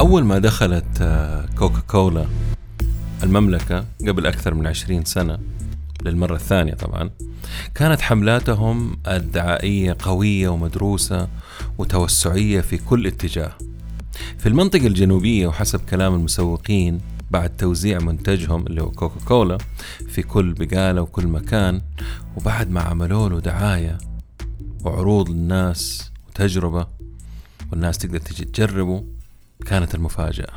أول ما دخلت آه، كوكا كولا المملكة قبل أكثر من عشرين سنة للمرة الثانية طبعا كانت حملاتهم الدعائية قوية ومدروسة وتوسعية في كل اتجاه. في المنطقة الجنوبية وحسب كلام المسوقين بعد توزيع منتجهم اللي هو كوكا كولا في كل بقالة وكل مكان وبعد ما عملوا له دعاية وعروض للناس وتجربة والناس تقدر تجي تجربه كانت المفاجأة.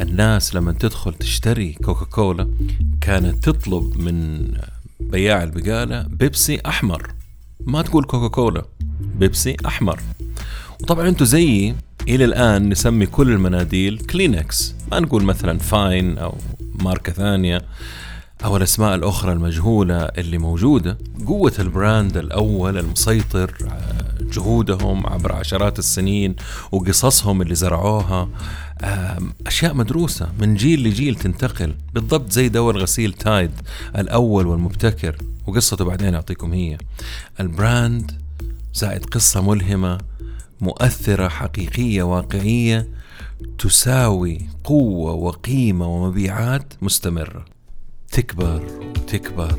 الناس لما تدخل تشتري كوكا كولا كانت تطلب من بياع البقالة بيبسي أحمر. ما تقول كوكا كولا بيبسي أحمر. وطبعا أنتوا زيي إلى الآن نسمي كل المناديل كلينكس ما نقول مثلا فاين أو ماركة ثانية أو الأسماء الأخرى المجهولة اللي موجودة. قوة ال brand الأول المسيطر جهودهم عبر عشرات السنين وقصصهم اللي زرعوها. أشياء مدروسة. من جيل لجيل تنتقل. بالضبط زي دواء الغسيل تايد الأول والمبتكر. وقصته بعدين أعطيكم هي. ال brand زائد قصة ملهمة مؤثرة حقيقية واقعية تساوي قوة وقيمة ومبيعات مستمرة. تكبر وتكبر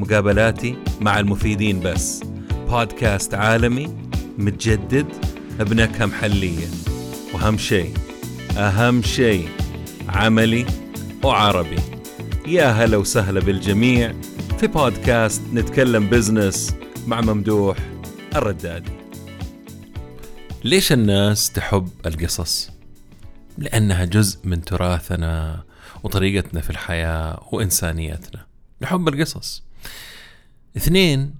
مقابلاتي مع المفيدين بس. بودكاست عالمي متجدد بنكهة محلية وأهم شيء أهم شيء عملي وعربي. يا هلا وسهلا بالجميع في بودكاست نتكلم بزنس مع ممدوح الردادي ليش الناس تحب القصص؟ لأنها جزء من تراثنا وطريقتنا في الحياة وإنسانيتنا. نحب القصص. اثنين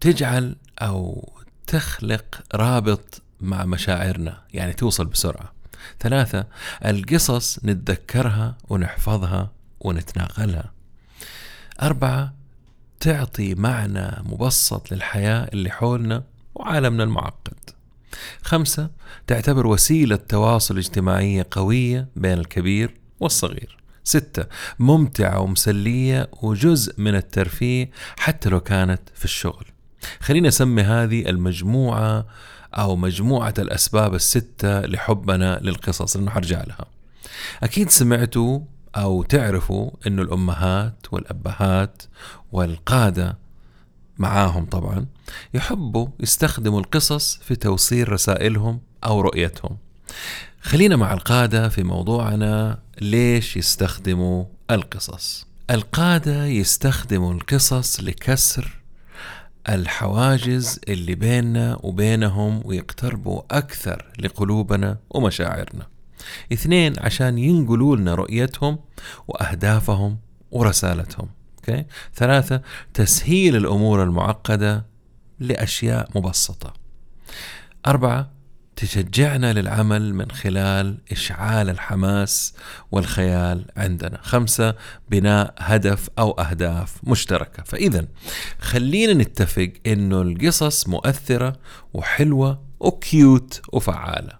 تجعل أو تخلق رابط مع مشاعرنا يعني توصل بسرعة. ثلاثة القصص نتذكرها ونحفظها ونتناقلها. أربعة تعطي معنى مبسط للحياة اللي حولنا وعالمنا المعقد. خمسة تعتبر وسيلة تواصل اجتماعية قوية بين الكبير والصغير. ستة. ممتعة ومسلية وجزء من الترفيه حتى لو كانت في الشغل. خلينا نسمي هذه المجموعة أو مجموعة الأسباب الستة لحبنا للقصص لأنه حرجع لها. أكيد سمعتوا أو تعرفوا أنه الأمهات والأبهات والقادة معاهم طبعا يحبوا يستخدموا القصص في توصيل رسائلهم أو رؤيتهم. خلينا مع القادة في موضوعنا ليش يستخدموا القصص. القادة يستخدموا القصص لكسر الحواجز اللي بيننا وبينهم ويقتربوا أكثر لقلوبنا ومشاعرنا. اثنين عشان ينقلوا لنا رؤيتهم وأهدافهم ورسالتهم. أوكي؟ ثلاثة تسهيل الأمور المعقدة لأشياء مبسطة. أربعة تشجعنا للعمل من خلال إشعال الحماس والخيال عندنا. خمسة بناء هدف أو أهداف مشتركة. فإذا خلينا نتفق أنه القصص مؤثرة وحلوة و cute وفعالة.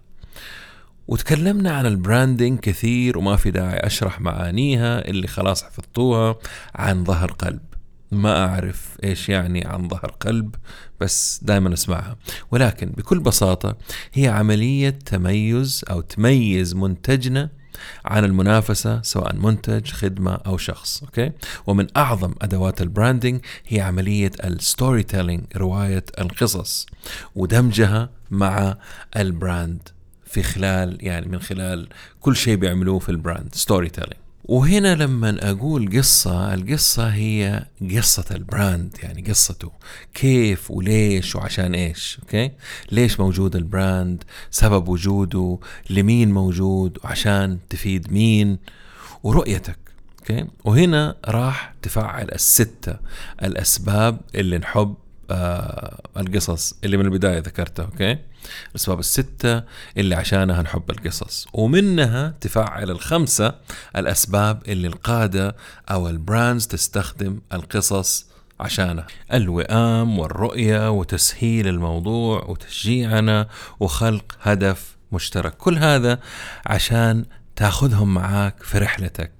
وتكلمنا عن ال branding كثير وما في داعي أشرح معانيها اللي خلاص حفظتوها عن ظهر قلب. ما أعرف إيش يعني عن ظهر قلب بس دائما أسمعها. ولكن بكل بساطة هي عملية تميز أو تميز منتجنا عن المنافسة سواء منتج خدمة أو شخص okay؟ ومن أعظم أدوات ال branding هي عملية ال storytelling رواية القصص ودمجها مع ال brand في خلال يعني من خلال كل شيء بيعملوه في ال brand storytelling وهنا لما أقول قصة القصة هي قصة ال brand يعني قصته. كيف وليش وعشان إيش okay؟ ليش موجود ال brand؟ سبب وجوده؟ لمين موجود؟ وعشان تفيد مين؟ ورؤيتك okay؟ وهنا راح تفعل الستة الأسباب اللي نحب آه القصص اللي من البداية ذكرتها okay؟ الاسباب الستة اللي عشانها نحب القصص. ومنها تفعل الخمسة الأسباب اللي القادة أو ال brands تستخدم القصص عشانها. الوئام والرؤية وتسهيل الموضوع وتشجيعنا وخلق هدف مشترك. كل هذا عشان تاخذهم معاك في رحلتك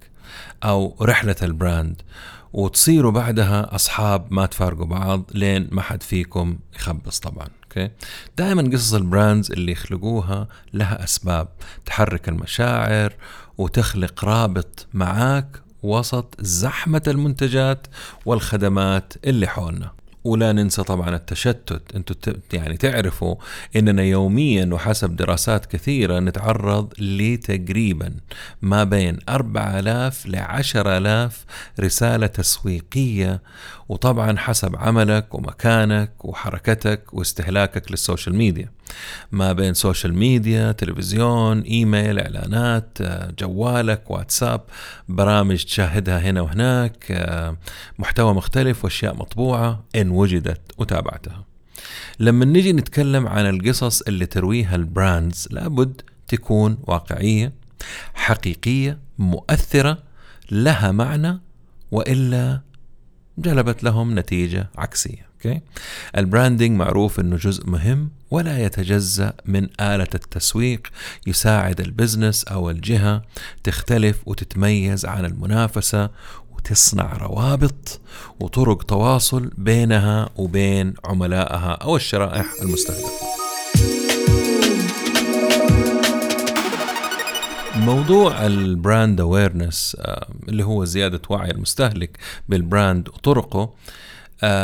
أو رحلة ال brand وتصيروا بعدها أصحاب ما تفارقوا بعض لين ما حد فيكم يخبص طبعا. okay؟ دائما قصص ال brands اللي يخلقوها لها أسباب. تحرك المشاعر وتخلق رابط معاك وسط زحمة المنتجات والخدمات اللي حولنا. ولا ننسى طبعا التشتت. أنتم يعني تعرفوا إننا يوميا وحسب دراسات كثيرة نتعرض لتقريبا ما بين 4000 ل 10000 رسالة تسويقية وطبعا حسب عملك ومكانك وحركتك واستهلاكك لل social media. ما بين social media تلفزيون إيميل إعلانات جوالك واتساب برامج تشاهدها هنا وهناك محتوى مختلف وأشياء مطبوعة إن وجدت وتابعتها. لما نجي نتكلم عن القصص اللي ترويها ال brands لابد تكون واقعية حقيقية مؤثرة لها معنى وإلا جلبت لهم نتيجة عكسية okay ال branding معروف إنه جزء مهم ولا يتجزأ من آلة التسويق يساعد ال business أو الجهة تختلف وتتميز عن المنافسة وتصنع روابط وطرق تواصل بينها وبين عملائها أو الشرائح المستهدفة. موضوع البراند اويرنس اللي هو زيادة وعي المستهلك بالبراند وطرقه.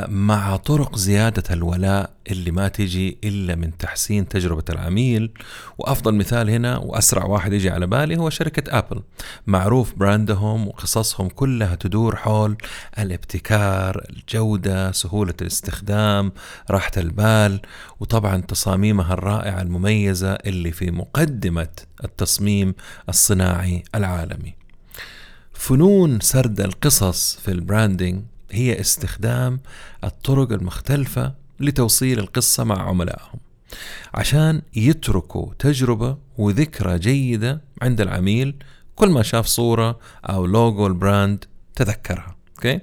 مع طرق زيادة الولاء اللي ما تجي إلا من تحسين تجربة العميل. وأفضل مثال هنا وأسرع واحد يجي على بالي هو شركة أبل. معروف براندهم وقصصهم كلها تدور حول الابتكار الجودة سهولة الاستخدام راحة البال وطبعا تصاميمها الرائعة المميزة اللي في مقدمة التصميم الصناعي العالمي. فنون سرد القصص في البراندنج هي استخدام الطرق المختلفة لتوصيل القصة مع عملائهم عشان يتركوا تجربة وذكرى جيدة عند العميل كل ما شاف صورة أو لوجو البراند تذكرها أوكي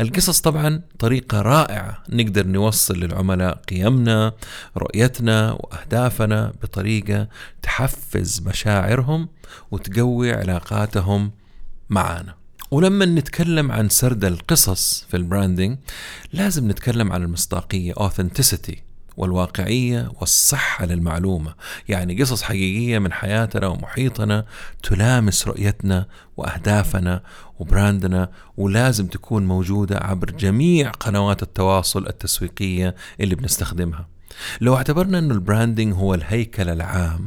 القصص طبعا طريقة رائعة نقدر نوصل للعملاء قيمنا رؤيتنا وأهدافنا بطريقة تحفز مشاعرهم وتقوي علاقاتهم معنا ولما نتكلم عن سرد القصص في البراندنج لازم نتكلم عن المصداقية authenticity والواقعية والصحة للمعلومة. يعني قصص حقيقية من حياتنا ومحيطنا تلامس رؤيتنا وأهدافنا وبراندنا ولازم تكون موجودة عبر جميع قنوات التواصل التسويقية اللي بنستخدمها. لو اعتبرنا أن البراندنج هو الهيكل العام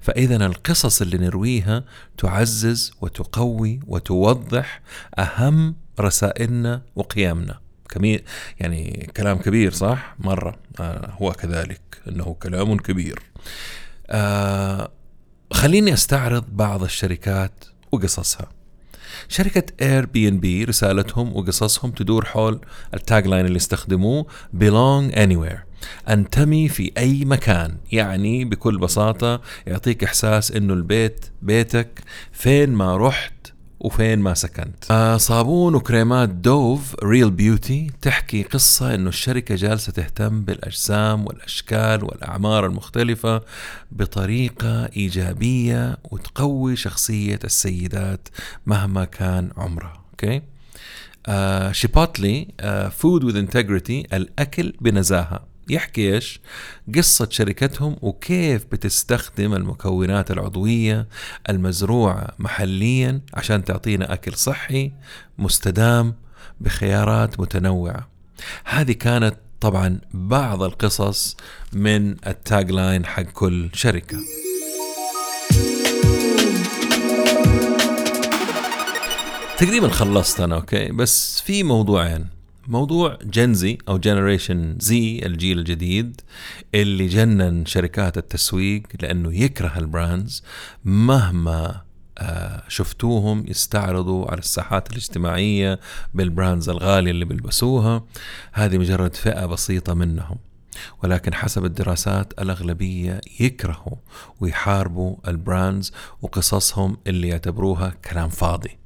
فإذا القصص اللي نرويها تعزز وتقوي وتوضح أهم رسائلنا وقيمنا. كمي يعني كلام كبير صح؟ مرة. آه هو كذلك أنه كلام كبير. آه خليني أستعرض بعض الشركات وقصصها. شركة اير بي ان بي رسالتهم وقصصهم تدور حول التاج لاين اللي استخدموه belong anywhere. انتمي في أي مكان. يعني بكل بساطة يعطيك إحساس إنه البيت بيتك فين ما رحت وفين ما سكنت. آه صابون وكريمات دوف ريل بيوتي تحكي قصة إنه الشركة جالسة تهتم بالأجسام والأشكال والأعمار المختلفة بطريقة إيجابية وتقوي شخصية السيدات مهما كان عمرها. أوكي؟ شيبوتلي فود وذ انتجريتي الأكل بنزاهة. يحكي إيش؟ قصة شركتهم وكيف بتستخدم المكونات العضوية المزروعة محليا عشان تعطينا أكل صحي مستدام بخيارات متنوعة. هذه كانت طبعا بعض القصص من التاج لاين حق كل شركة. تقريبا خلصت أنا أوكي بس في موضوعين موضوع جنزي أو جنريشن زي الجيل الجديد اللي جنن شركات التسويق لأنه يكره البراندز مهما آه، شفتوهم يستعرضوا على الساحات الاجتماعية بالبراندز الغالية اللي بيلبسوها. هذه مجرد فئة بسيطة منهم. ولكن حسب الدراسات الأغلبية يكرهوا ويحاربوا البراندز وقصصهم اللي يعتبروها كلام فاضي.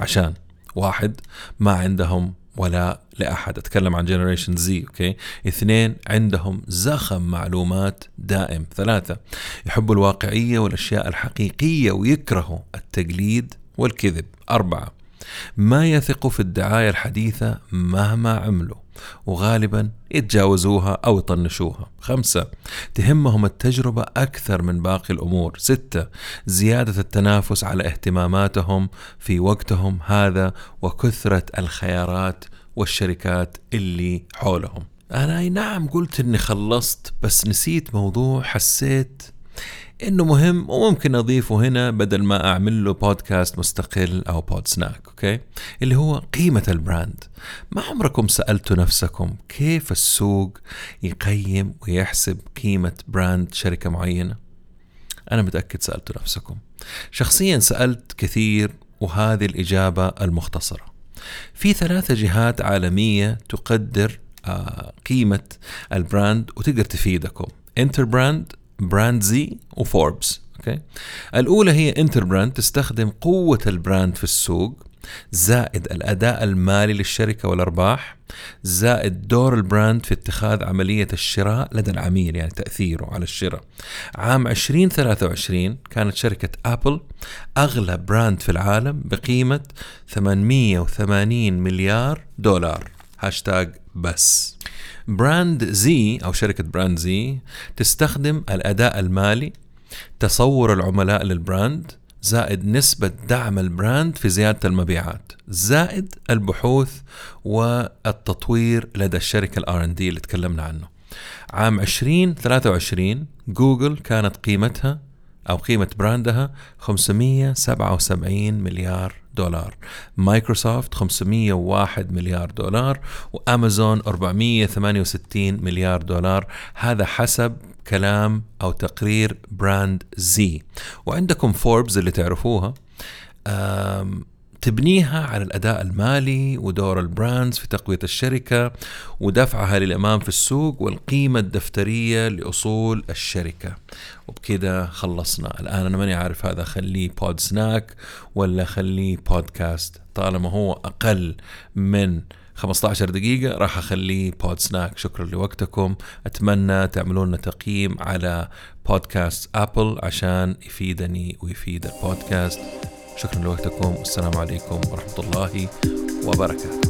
عشان واحد ما عندهم ولا لأحد. أتكلم عن جنريشن زي أوكي؟ اثنين عندهم زخم معلومات دائم. ثلاثة يحبوا الواقعية والأشياء الحقيقية ويكرهوا التقليد والكذب. أربعة ما يثقوا في الدعاية الحديثة مهما عملوا وغالبا يتجاوزوها أو يطنشوها. خمسة تهمهم التجربة أكثر من باقي الأمور. ستة زيادة التنافس على اهتماماتهم في وقتهم هذا وكثرة الخيارات والشركات اللي حولهم. أنا أي نعم قلت إني خلصت بس نسيت موضوع حسيت إنه مهم وممكن أضيفه هنا بدل ما أعمل له بودكاست مستقل أو بود سناك أوكي اللي هو قيمة البراند ما عمركم سألتوا نفسكم كيف السوق يقيم ويحسب قيمة براند شركة معينة؟ أنا متأكد سألتوا نفسكم. شخصيا سألت كثير وهذه الإجابة المختصرة. في ثلاثة جهات عالمية تقدر آه، قيمة البراند وتقدر تفيدكم. انتر براند براند زي وفوربس أوكي الأولى هي انتر براند تستخدم قوة البراند في السوق زائد الأداء المالي للشركة والأرباح زائد دور البراند في اتخاذ عملية الشراء لدى العميل يعني تأثيره على الشراء. عام 2023 كانت شركة أبل أغلى براند في العالم بقيمة 880 مليار دولار. هاشتاج بس. براند زي أو شركة براند زي تستخدم الأداء المالي تصور العملاء للبراند زائد نسبة دعم البراند في زيادة المبيعات زائد البحوث والتطوير لدى الشركة الآر إن دي اللي تكلمنا عنه. عام 2023 جوجل كانت قيمتها أو قيمة براندها 577 مليار دولار. مايكروسوفت 501 مليار دولار وأمازون 468 مليار دولار. هذا حسب كلام أو تقرير براند زي. وعندكم فوربز اللي تعرفوها تبنيها على الأداء المالي ودور البراندز في تقوية الشركة ودفعها للإمام في السوق والقيمة الدفترية لأصول الشركة. وبكذا خلصنا. الآن أنا ماني عارف هذا خليه بود سناك ولا خليه بودكاست طالما هو أقل من 15 دقيقة راح أخليه بود سناك شكرا لوقتكم. أتمنى تعملون لنا تقييم على بودكاست أبل عشان يفيدني ويفيد البودكاست شكرا لوقتكم. والسلام عليكم ورحمة الله وبركاته.